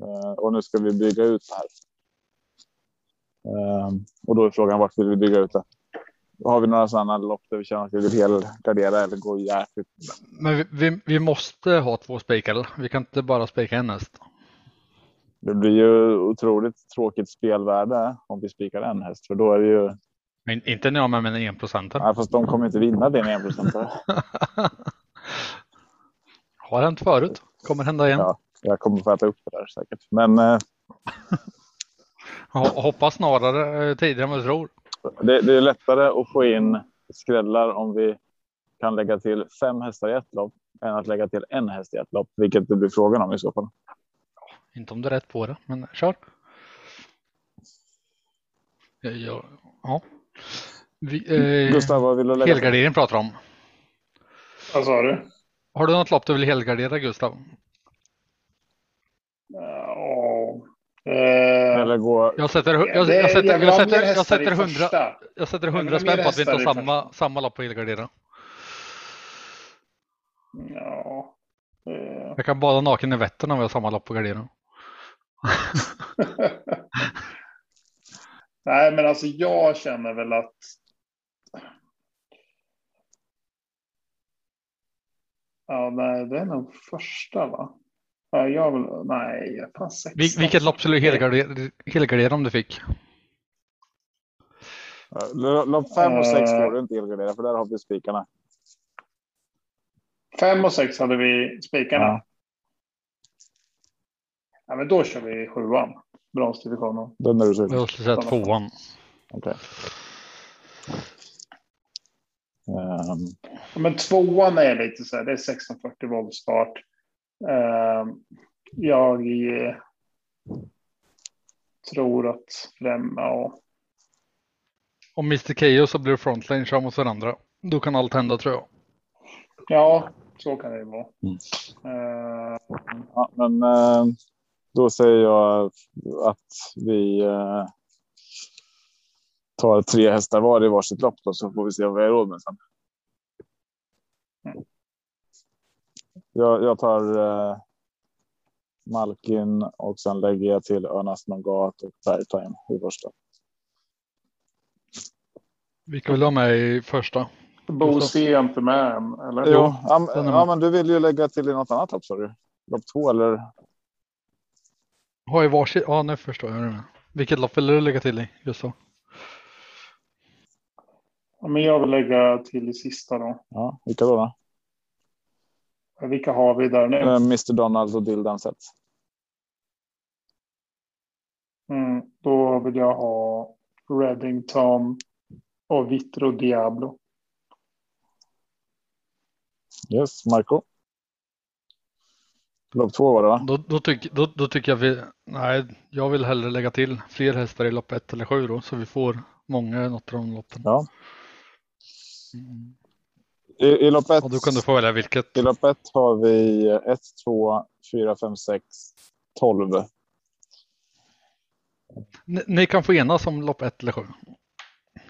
[SPEAKER 2] Eh, och nu ska vi bygga ut det här. Eh, och då är frågan vart vill vi bygga ut det? Har vi några sådana lopp där vi känner att vi vill helgardera eller gå jäkligt?
[SPEAKER 1] Men vi, vi, vi måste ha två spikar. Vi kan inte bara spika en häst.
[SPEAKER 2] Det blir ju otroligt tråkigt spelvärde om vi spikar en häst, för då är det ju.
[SPEAKER 1] Men inte när har med mina enprocentare.
[SPEAKER 2] Nej, fast de kommer inte vinna din 1 procentare.
[SPEAKER 1] Har hänt förut. Kommer hända igen.
[SPEAKER 2] Ja. Jag kommer få äta upp det där säkert, men eh,
[SPEAKER 1] Ho- Hoppas snarare eh, tidigare än vad du tror.
[SPEAKER 2] Det, det är lättare att få in skrällar om vi kan lägga till fem hästar i ett lopp än att lägga till en häst i ett lopp, vilket det blir frågan om i så fall.
[SPEAKER 1] Inte om du är rätt på det, men kör. Ja, ja. ja. Vi, eh,
[SPEAKER 2] Gustav, vad vill du lägga
[SPEAKER 1] helgardering pratar om.
[SPEAKER 3] Vad sa du?
[SPEAKER 1] Har du något lopp du vill helgardera Gustav?
[SPEAKER 3] Ja. Eh,
[SPEAKER 2] Eller gå...
[SPEAKER 1] Jag sätter, jag,
[SPEAKER 3] det-
[SPEAKER 1] jag sätter, jag sätter, jag sätter hundra,
[SPEAKER 3] första.
[SPEAKER 1] jag sätter
[SPEAKER 3] Jag vill
[SPEAKER 1] hundra
[SPEAKER 3] ha mer
[SPEAKER 1] spänn på att vi inte har samma, samma lopp att helgardera.
[SPEAKER 3] Ja.
[SPEAKER 1] Jag kan bada naken i Vättern om vi har samma lopp att gardera.
[SPEAKER 3] Nej, men alltså jag känner väl att. Ja, nej, det är nog första va? Ja, jag vill, nej, fan 16.
[SPEAKER 1] Vil, vilket lopp skulle du helgardera, helgardera om du fick?
[SPEAKER 2] Lopp fem och sex får du inte helgardera, för där har vi spikarna.
[SPEAKER 3] Fem och sex hade vi spikarna.
[SPEAKER 2] Ja.
[SPEAKER 3] Ja. men då kör vi sjuan. Bronsdivisionen.
[SPEAKER 2] Den är du sugen
[SPEAKER 1] Jag skulle säga tvåan.
[SPEAKER 2] Okej. Ehm,
[SPEAKER 3] Ja, Men tvåan är lite så här, det är 1640 voltstart. Eh, jag eh, tror att främ, ja,
[SPEAKER 1] Om Mr Keyyo så blir frontline kör mot varandra. Då kan allt hända tror jag.
[SPEAKER 3] ja, så kan det ju vara.
[SPEAKER 2] Mm.
[SPEAKER 3] Eh,
[SPEAKER 2] ja, men eh, då säger jag att vi eh, tar tre hästar var i varsitt lopp då, så får vi se vad vi har råd med sen.
[SPEAKER 3] Mm.
[SPEAKER 2] Jag, jag tar eh, Malkin och sen lägger jag till Örnas Mangat och Bergtime i första.
[SPEAKER 1] Vilka vill du ha med i första?
[SPEAKER 3] Bo C är inte med eller?
[SPEAKER 2] Jo, ja, men du vill ju lägga till i något annat lopp sa du? Lopp två eller?
[SPEAKER 1] Har i varsitt? Ja, nu förstår jag det. Vilket lopp vill du lägga till i? Just så.
[SPEAKER 3] Ja, men jag vill lägga till i sista då.
[SPEAKER 2] Ja, vilka då? då?
[SPEAKER 3] Vilka har vi där nu?
[SPEAKER 2] Eh, Mr Donald och Dildan Set.
[SPEAKER 3] Mm, då vill jag ha Reddington och Vitro Diablo.
[SPEAKER 2] Yes, Marco. Lopp två var det va?
[SPEAKER 1] Då, då, tyck, då, då tycker jag vi, nej, jag vill hellre lägga till fler hästar i lopp ett eller sju då, så vi får många i något av de loppen.
[SPEAKER 2] Ja.
[SPEAKER 1] Mm.
[SPEAKER 2] I, i lopp ett.
[SPEAKER 1] Kan du få välja vilket.
[SPEAKER 2] I lopp ett har vi 1, 2, 4, 5, 6, 12.
[SPEAKER 1] Ni, ni kan få enas om lopp ett eller sju.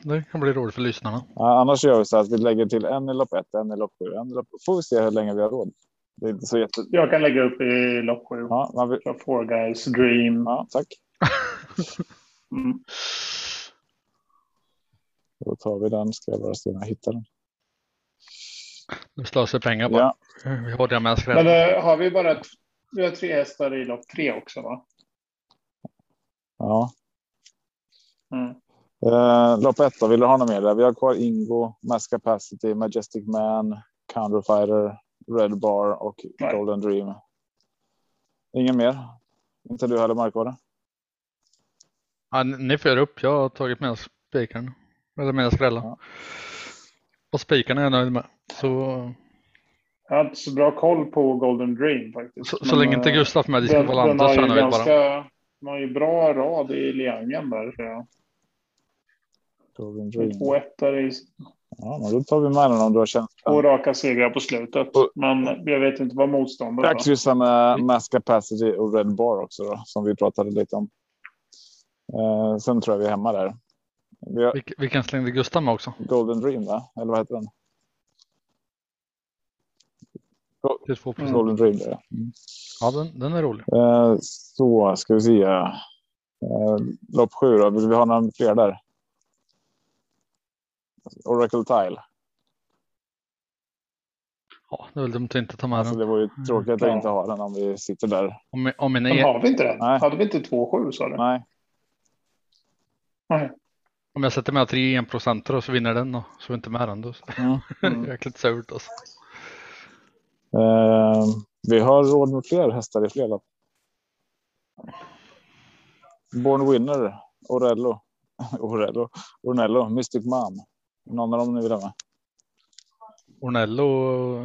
[SPEAKER 1] Det kan bli roligt för lyssnarna.
[SPEAKER 2] Ja, annars gör vi så att vi lägger till en i lopp ett, en i lopp sju. En i lopp... Får vi se hur länge vi har råd. Det är inte så jätte...
[SPEAKER 3] Jag kan lägga upp i lopp sju.
[SPEAKER 2] Ja, man vill...
[SPEAKER 3] Four Guys Dream.
[SPEAKER 2] ja, tack.
[SPEAKER 3] Mm.
[SPEAKER 2] Då tar vi den. Ska jag bara se om jag hittar den.
[SPEAKER 1] Nu slösar pengar bara.
[SPEAKER 2] Ja,
[SPEAKER 1] Vi har det med
[SPEAKER 3] Men eh, har vi bara vi har tre hästar i lopp tre också va?
[SPEAKER 2] ja.
[SPEAKER 3] Mm.
[SPEAKER 2] Eh, lopp ett då, vill du ha något mer? Där? Vi har kvar Ingo, Mass Capacity, Majestic Man, Counterfighter, Red Bar och
[SPEAKER 3] Nej.
[SPEAKER 2] Golden Dream. Ingen mer? Inte du heller Mark var det?
[SPEAKER 1] Ja, ni göra upp. Jag har tagit med spikarna. Eller med skrällar.
[SPEAKER 2] Ja.
[SPEAKER 1] Och spikarna är jag nöjd med. Så,
[SPEAKER 3] Jag har inte så bra koll på Golden Dream faktiskt.
[SPEAKER 1] så, så länge inte
[SPEAKER 3] eh,
[SPEAKER 1] Gustaf med så är jag nöjd bara.
[SPEAKER 3] den har ju bra rad i Liangen där. Så jag.
[SPEAKER 2] Golden Dream.
[SPEAKER 3] Två ettor i
[SPEAKER 2] Ja, då tar vi med den om du har känt
[SPEAKER 3] två raka segrar på slutet. Men jag vet inte vad motståndet
[SPEAKER 2] Jag
[SPEAKER 3] var.
[SPEAKER 2] kryssar med Mass Capacity och Red Bar också då, som vi pratade lite om. Eh, sen tror jag vi är hemma där. Vi har
[SPEAKER 1] Vilk, vilken slängde Gustav med också?
[SPEAKER 2] Golden Dream, va? eller vad heter den?
[SPEAKER 1] Till 2
[SPEAKER 3] Mm.
[SPEAKER 2] Golden Dream. Där. Mm.
[SPEAKER 1] Ja, den, den är rolig.
[SPEAKER 2] Eh, så ska vi se. Eh, lopp sju då. Vill vi ha några fler där? Oracle Tile.
[SPEAKER 1] Ja, det är väl dumt att inte ta med
[SPEAKER 2] Alltså,
[SPEAKER 1] den.
[SPEAKER 2] det var ju tråkigt att
[SPEAKER 3] Ja.
[SPEAKER 2] inte ha den om vi sitter där.
[SPEAKER 1] Om, om mina
[SPEAKER 3] Men
[SPEAKER 1] e-
[SPEAKER 3] har vi inte den?
[SPEAKER 2] Nej.
[SPEAKER 3] Hade vi inte 2-7 sa du?
[SPEAKER 2] Nej,
[SPEAKER 3] Nej.
[SPEAKER 1] Om jag sätter med tre enprocentare och så vinner den då, så är vi inte med den. Då.
[SPEAKER 2] Mm.
[SPEAKER 3] Mm.
[SPEAKER 1] Jäkligt surt alltså.
[SPEAKER 2] Eh, vi har råd med fler hästar i fler lopp. Born Winner Orello. Orello. Ornello. Mystic Mom. Någon av dem ha med?
[SPEAKER 1] Ornello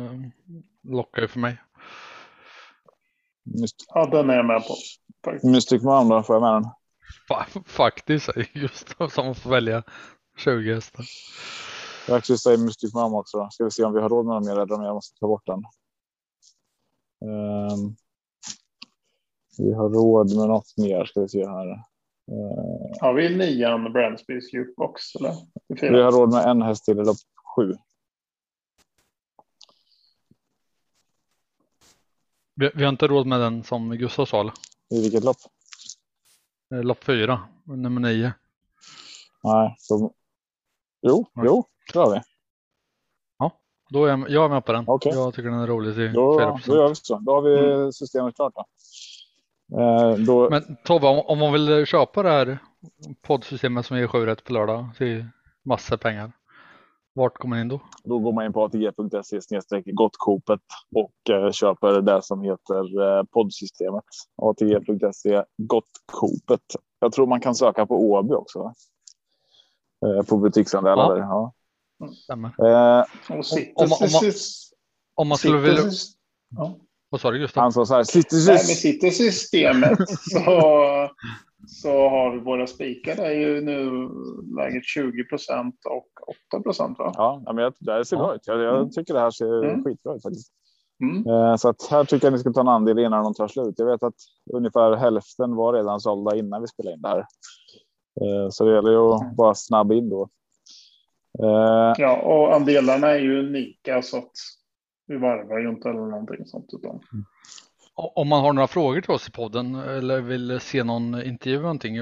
[SPEAKER 1] eh, lockar ju för mig.
[SPEAKER 2] Myst
[SPEAKER 3] Ja, den är jag med på. faktiskt.
[SPEAKER 2] Mystic Mom då, får jag med den?
[SPEAKER 1] Fa- Faktiskt, just som man får välja 20 hästar.
[SPEAKER 2] Jag faktiskt säger Mystic Mom också. Ska vi se om vi har råd med någon mer eller om jag måste ta bort den. Ehm, vi har råd med något mer ska vi se här.
[SPEAKER 3] Har vi nian Brandsbys jukebox eller?
[SPEAKER 2] Vi
[SPEAKER 3] fyra.
[SPEAKER 2] har råd med en häst till i lopp sju.
[SPEAKER 1] Vi, vi har inte råd med den som Gustav sa?
[SPEAKER 2] I vilket lopp?
[SPEAKER 1] Eh, Lopp 4, nummer 9.
[SPEAKER 2] Nej, så... Jo, jo, det har vi.
[SPEAKER 1] Då är jag, jag är med på den.
[SPEAKER 2] Okej.
[SPEAKER 1] Jag tycker den är rolig till
[SPEAKER 2] Då,
[SPEAKER 1] 4
[SPEAKER 2] då gör vi så. Då har vi systemet klart. Då. Eh, då,
[SPEAKER 1] Men Tobbe, om, om man vill köpa det här poddsystemet som ger 7 rätt på lördag till massor pengar. Vart kommer man in då?
[SPEAKER 2] Då går man in på atg.se gottkopet och eh, köper det som heter eh, poddsystemet. atg.se gottkopet. Jag tror man kan söka på Åby också. va? Eh, på butiksandelar.
[SPEAKER 1] Ja.
[SPEAKER 2] där, Ja.
[SPEAKER 1] Stämmer.
[SPEAKER 2] Eh,
[SPEAKER 1] Om- om- om man- Om man skulle vilja...
[SPEAKER 3] ja.
[SPEAKER 1] Vad sa du Gustav?
[SPEAKER 2] han sa så här. Sitter,
[SPEAKER 3] Nej, men sitter systemet så, så har vi våra spikar. Det är ju nu läget 20 procent och 8 procent.
[SPEAKER 2] Ja, ja, men jag, det här ser
[SPEAKER 1] Ja.
[SPEAKER 2] bra ut. Jag, jag
[SPEAKER 3] Mm.
[SPEAKER 2] tycker det här ser
[SPEAKER 3] Mm.
[SPEAKER 2] skitbra ut faktiskt.
[SPEAKER 3] Mm.
[SPEAKER 2] Eh, Så att här tycker jag ni ska ta en andel innan de tar slut. Jag vet att ungefär hälften var redan sålda innan vi spelade in det här. Eh, Så det gäller ju att bara snabba in då. Eh,
[SPEAKER 3] Ja, och andelarna är ju unika så att vi varvar ju inte eller någonting sånt. Utan,
[SPEAKER 1] O- Om man har några frågor till oss i podden eller vill se någon intervju eller någonting,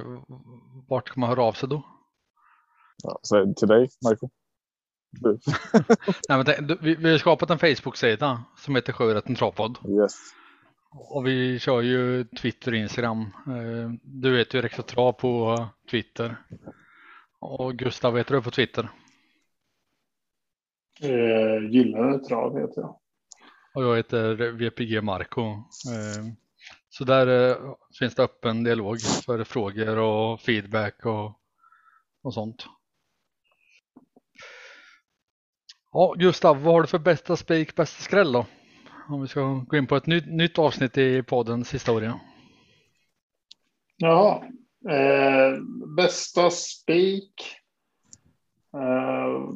[SPEAKER 1] vart kan man höra av sig då?
[SPEAKER 2] ja, så till dig, Marco.
[SPEAKER 1] Nej, men tänk, du- vi, vi har skapat en Facebook-sida som heter Sjörätten Travpodd
[SPEAKER 2] Yes.
[SPEAKER 1] och vi kör ju Twitter och Instagram. Eh, Du vet ju Rexa Trav på Twitter och Gustav vet du på Twitter
[SPEAKER 3] eh, gyllene trav heter jag.
[SPEAKER 1] och jag heter VPG Marco. Eh, Så där eh, finns det öppen dialog för frågor och feedback och, och sånt. Ja, Gustav, vad har du för bästa spik, bästa skräll då? Om vi ska gå in på ett nytt, nytt avsnitt i poddens historia.
[SPEAKER 3] Jaha. Eh, bästa spik. Eh,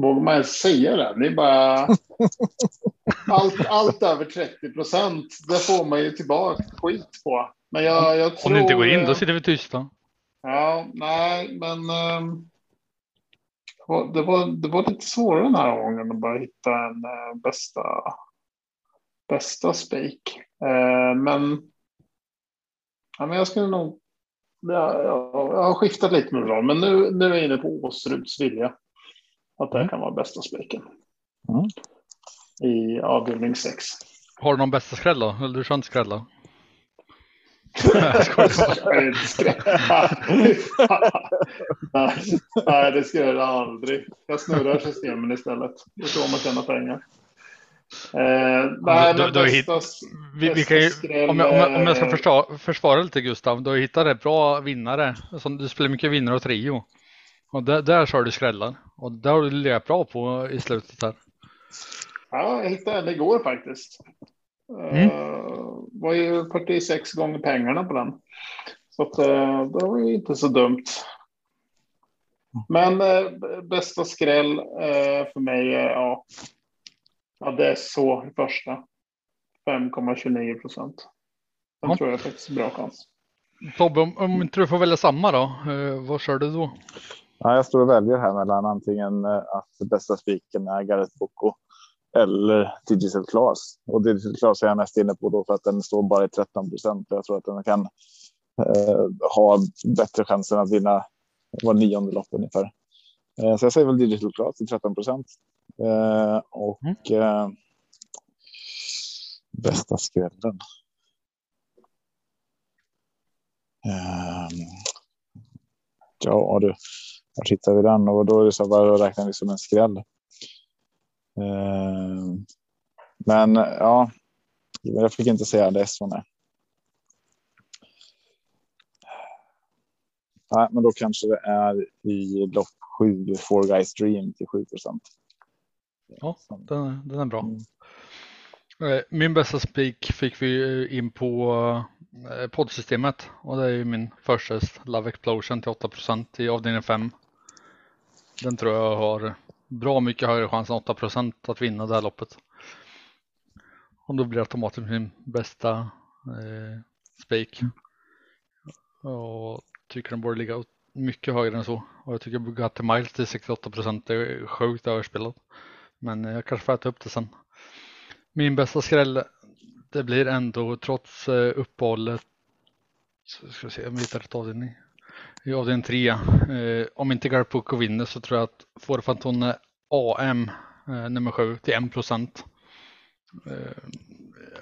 [SPEAKER 3] vågar man ens säga det? Det är bara... allt, allt över 30 procent, det får man ju tillbaka skit på. Men jag, jag tror...
[SPEAKER 1] Om du inte går in,
[SPEAKER 3] eh,
[SPEAKER 1] då sitter vi tysta.
[SPEAKER 3] Ja, nej, men ehm, det var, det, var, lite svårare den här gången att bara hitta en eh, bästa, bästa spik. Eh, men, ja, men jag skulle nog... Ja, jag, jag har skiftat lite med roll, men nu, nu är jag inne på Åsruds vilja. Att det
[SPEAKER 1] Mm.
[SPEAKER 3] kan vara bästa spiken.
[SPEAKER 2] Mm.
[SPEAKER 3] I avdelning 6.
[SPEAKER 1] Har du någon bästa skräll då? Eller du kör inte skräll då?
[SPEAKER 3] Nej, det ska jag aldrig. Jag snurrar systemen istället. Det är så man tjänar pengar. Eh, nej,
[SPEAKER 1] Du-
[SPEAKER 3] men
[SPEAKER 1] du har
[SPEAKER 3] bästa,
[SPEAKER 1] Vi, vi kan ju,
[SPEAKER 3] bästa skräll,
[SPEAKER 1] om, jag, om, jag, om jag ska
[SPEAKER 3] eh,
[SPEAKER 1] försvara lite Gustav, du har hittat ett bra vinnare. Du spelar mycket vinnare och trio. Och där, där kör du skrällar. Och där har du legat bra på i slutet här.
[SPEAKER 3] Ja, jag hittade en igår faktiskt.
[SPEAKER 1] Mm.
[SPEAKER 3] Eh, var ju 46 gånger pengarna på den. Så att, eh, det var ju inte så dumt. Men eh, b- bästa skräll eh, för mig är ja, ja, det är så första. 5,29 procent. Den
[SPEAKER 1] Ja.
[SPEAKER 3] tror jag faktiskt är bra chans.
[SPEAKER 1] Tobbe, om, om inte du får välja samma då, eh, vad kör du då?
[SPEAKER 2] Ja, jag står och väljer här mellan antingen eh, att bästa spiken är Gareth Boko eller Digital Class. Och Digital Class är jag mest inne på då för att den står bara i 13 procent. Jag tror att den kan eh, ha bättre chanser att vinna var nionde lopp ungefär. Eh, så jag säger väl Digital Class till 13 procent. Eh, och
[SPEAKER 1] Mm.
[SPEAKER 2] eh, bästa skrällen. Ehm, ja du, var hittar vi den? Och då är det så vad räknar vi som en skräll? Ehm, men ja, jag fick inte säga det S1 är. Nej, men då kanske det är i lopp sju, Four Guys Dream till 7 procent.
[SPEAKER 1] Ja, den, den är bra.
[SPEAKER 2] Mm.
[SPEAKER 1] Eh, Min bästa spik fick vi eh, in på eh, poddsystemet och det är ju min första Love Explosion till 8% i avdelning 5. Den tror jag har bra mycket högre chans än 8 att vinna det här loppet. Och då blir automatiskt min bästa eh, spik. Och tycker den borde ligga mycket högre än så. Och jag tycker Bugatti Miles till 68 procent är sjukt överspelat. Men jag kanske får äta upp det sen. Min bästa skräll, det blir ändå trots eh, uppehållet, så ska vi se om vi hittar rätt avdelning. I avdelning 3, eh, om inte Garpuko vinner så tror jag att Fårfantone AM eh, nummer 7 till 1 procent. Eh,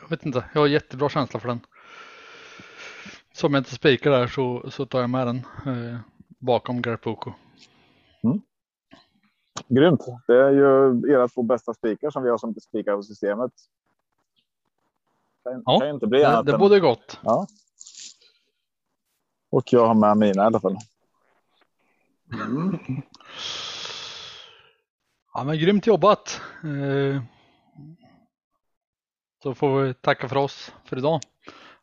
[SPEAKER 1] jag vet inte, jag har jättebra känsla för den. Så om jag inte spikar där så, så tar jag med den eh, bakom Garpuko.
[SPEAKER 2] Grymt. Det är ju era två bästa spikar som vi har som spikar på systemet. Kan,
[SPEAKER 1] Ja,
[SPEAKER 2] kan inte bli
[SPEAKER 1] Det, det borde gott.
[SPEAKER 2] Ja. Och jag har med mina i alla fall.
[SPEAKER 3] Mm.
[SPEAKER 1] Ja men grymt jobbat. Eh, Så får vi tacka för oss för idag.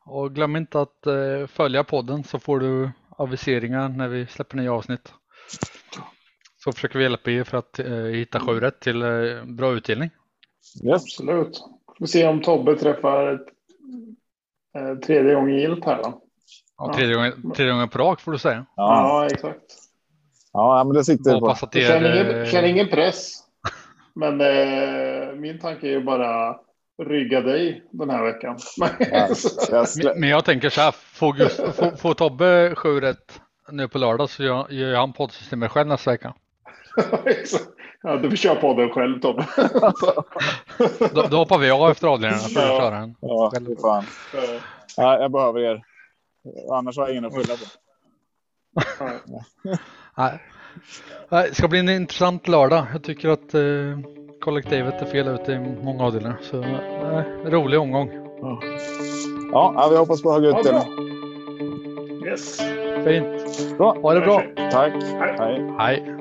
[SPEAKER 1] Och glöm inte att eh, följa podden så får du aviseringar när vi släpper nya avsnitt. Så försöker vi hjälpa er för att eh, hitta sju rätt till bra utdelning.
[SPEAKER 2] Yes.
[SPEAKER 3] Absolut. Får se om Tobbe träffar ett, tredje gången gillt här då.
[SPEAKER 1] Ja, tredje, gången, tredje gången på rak får du säga.
[SPEAKER 2] Ja,
[SPEAKER 3] Ja, exakt.
[SPEAKER 2] ja men det siktar vi på.
[SPEAKER 1] Att det
[SPEAKER 3] Jag känner ingen,
[SPEAKER 1] eh,
[SPEAKER 3] känner ingen press. Men eh, min tanke är ju bara rygga dig den här veckan.
[SPEAKER 2] Ja, jag slä...
[SPEAKER 1] Men men jag tänker så här, får, Gust- får, får Tobbe sju rätt nu på lördag så gör, gör han poddsystemet själv nästa vecka.
[SPEAKER 3] Ja, du får köra podden själv Tobbe.
[SPEAKER 1] Då, då hoppar vi av efter att
[SPEAKER 3] Ja.
[SPEAKER 2] Ja, fan. Ja, jag behöver er. Annars har jag ingen att skylla på.
[SPEAKER 3] nej.
[SPEAKER 1] Det ska bli en intressant lördag. Jag tycker att eh, kollektivet är fel ute i många avdelningar. Så eh, rolig omgång.
[SPEAKER 2] Ja, ja, vi hoppas på hög
[SPEAKER 3] Ja,
[SPEAKER 2] utdelning.
[SPEAKER 3] bra. Yes.
[SPEAKER 1] Fint.
[SPEAKER 2] Bra.
[SPEAKER 1] Ha det bra.
[SPEAKER 2] Tack. Hej.
[SPEAKER 1] Hej.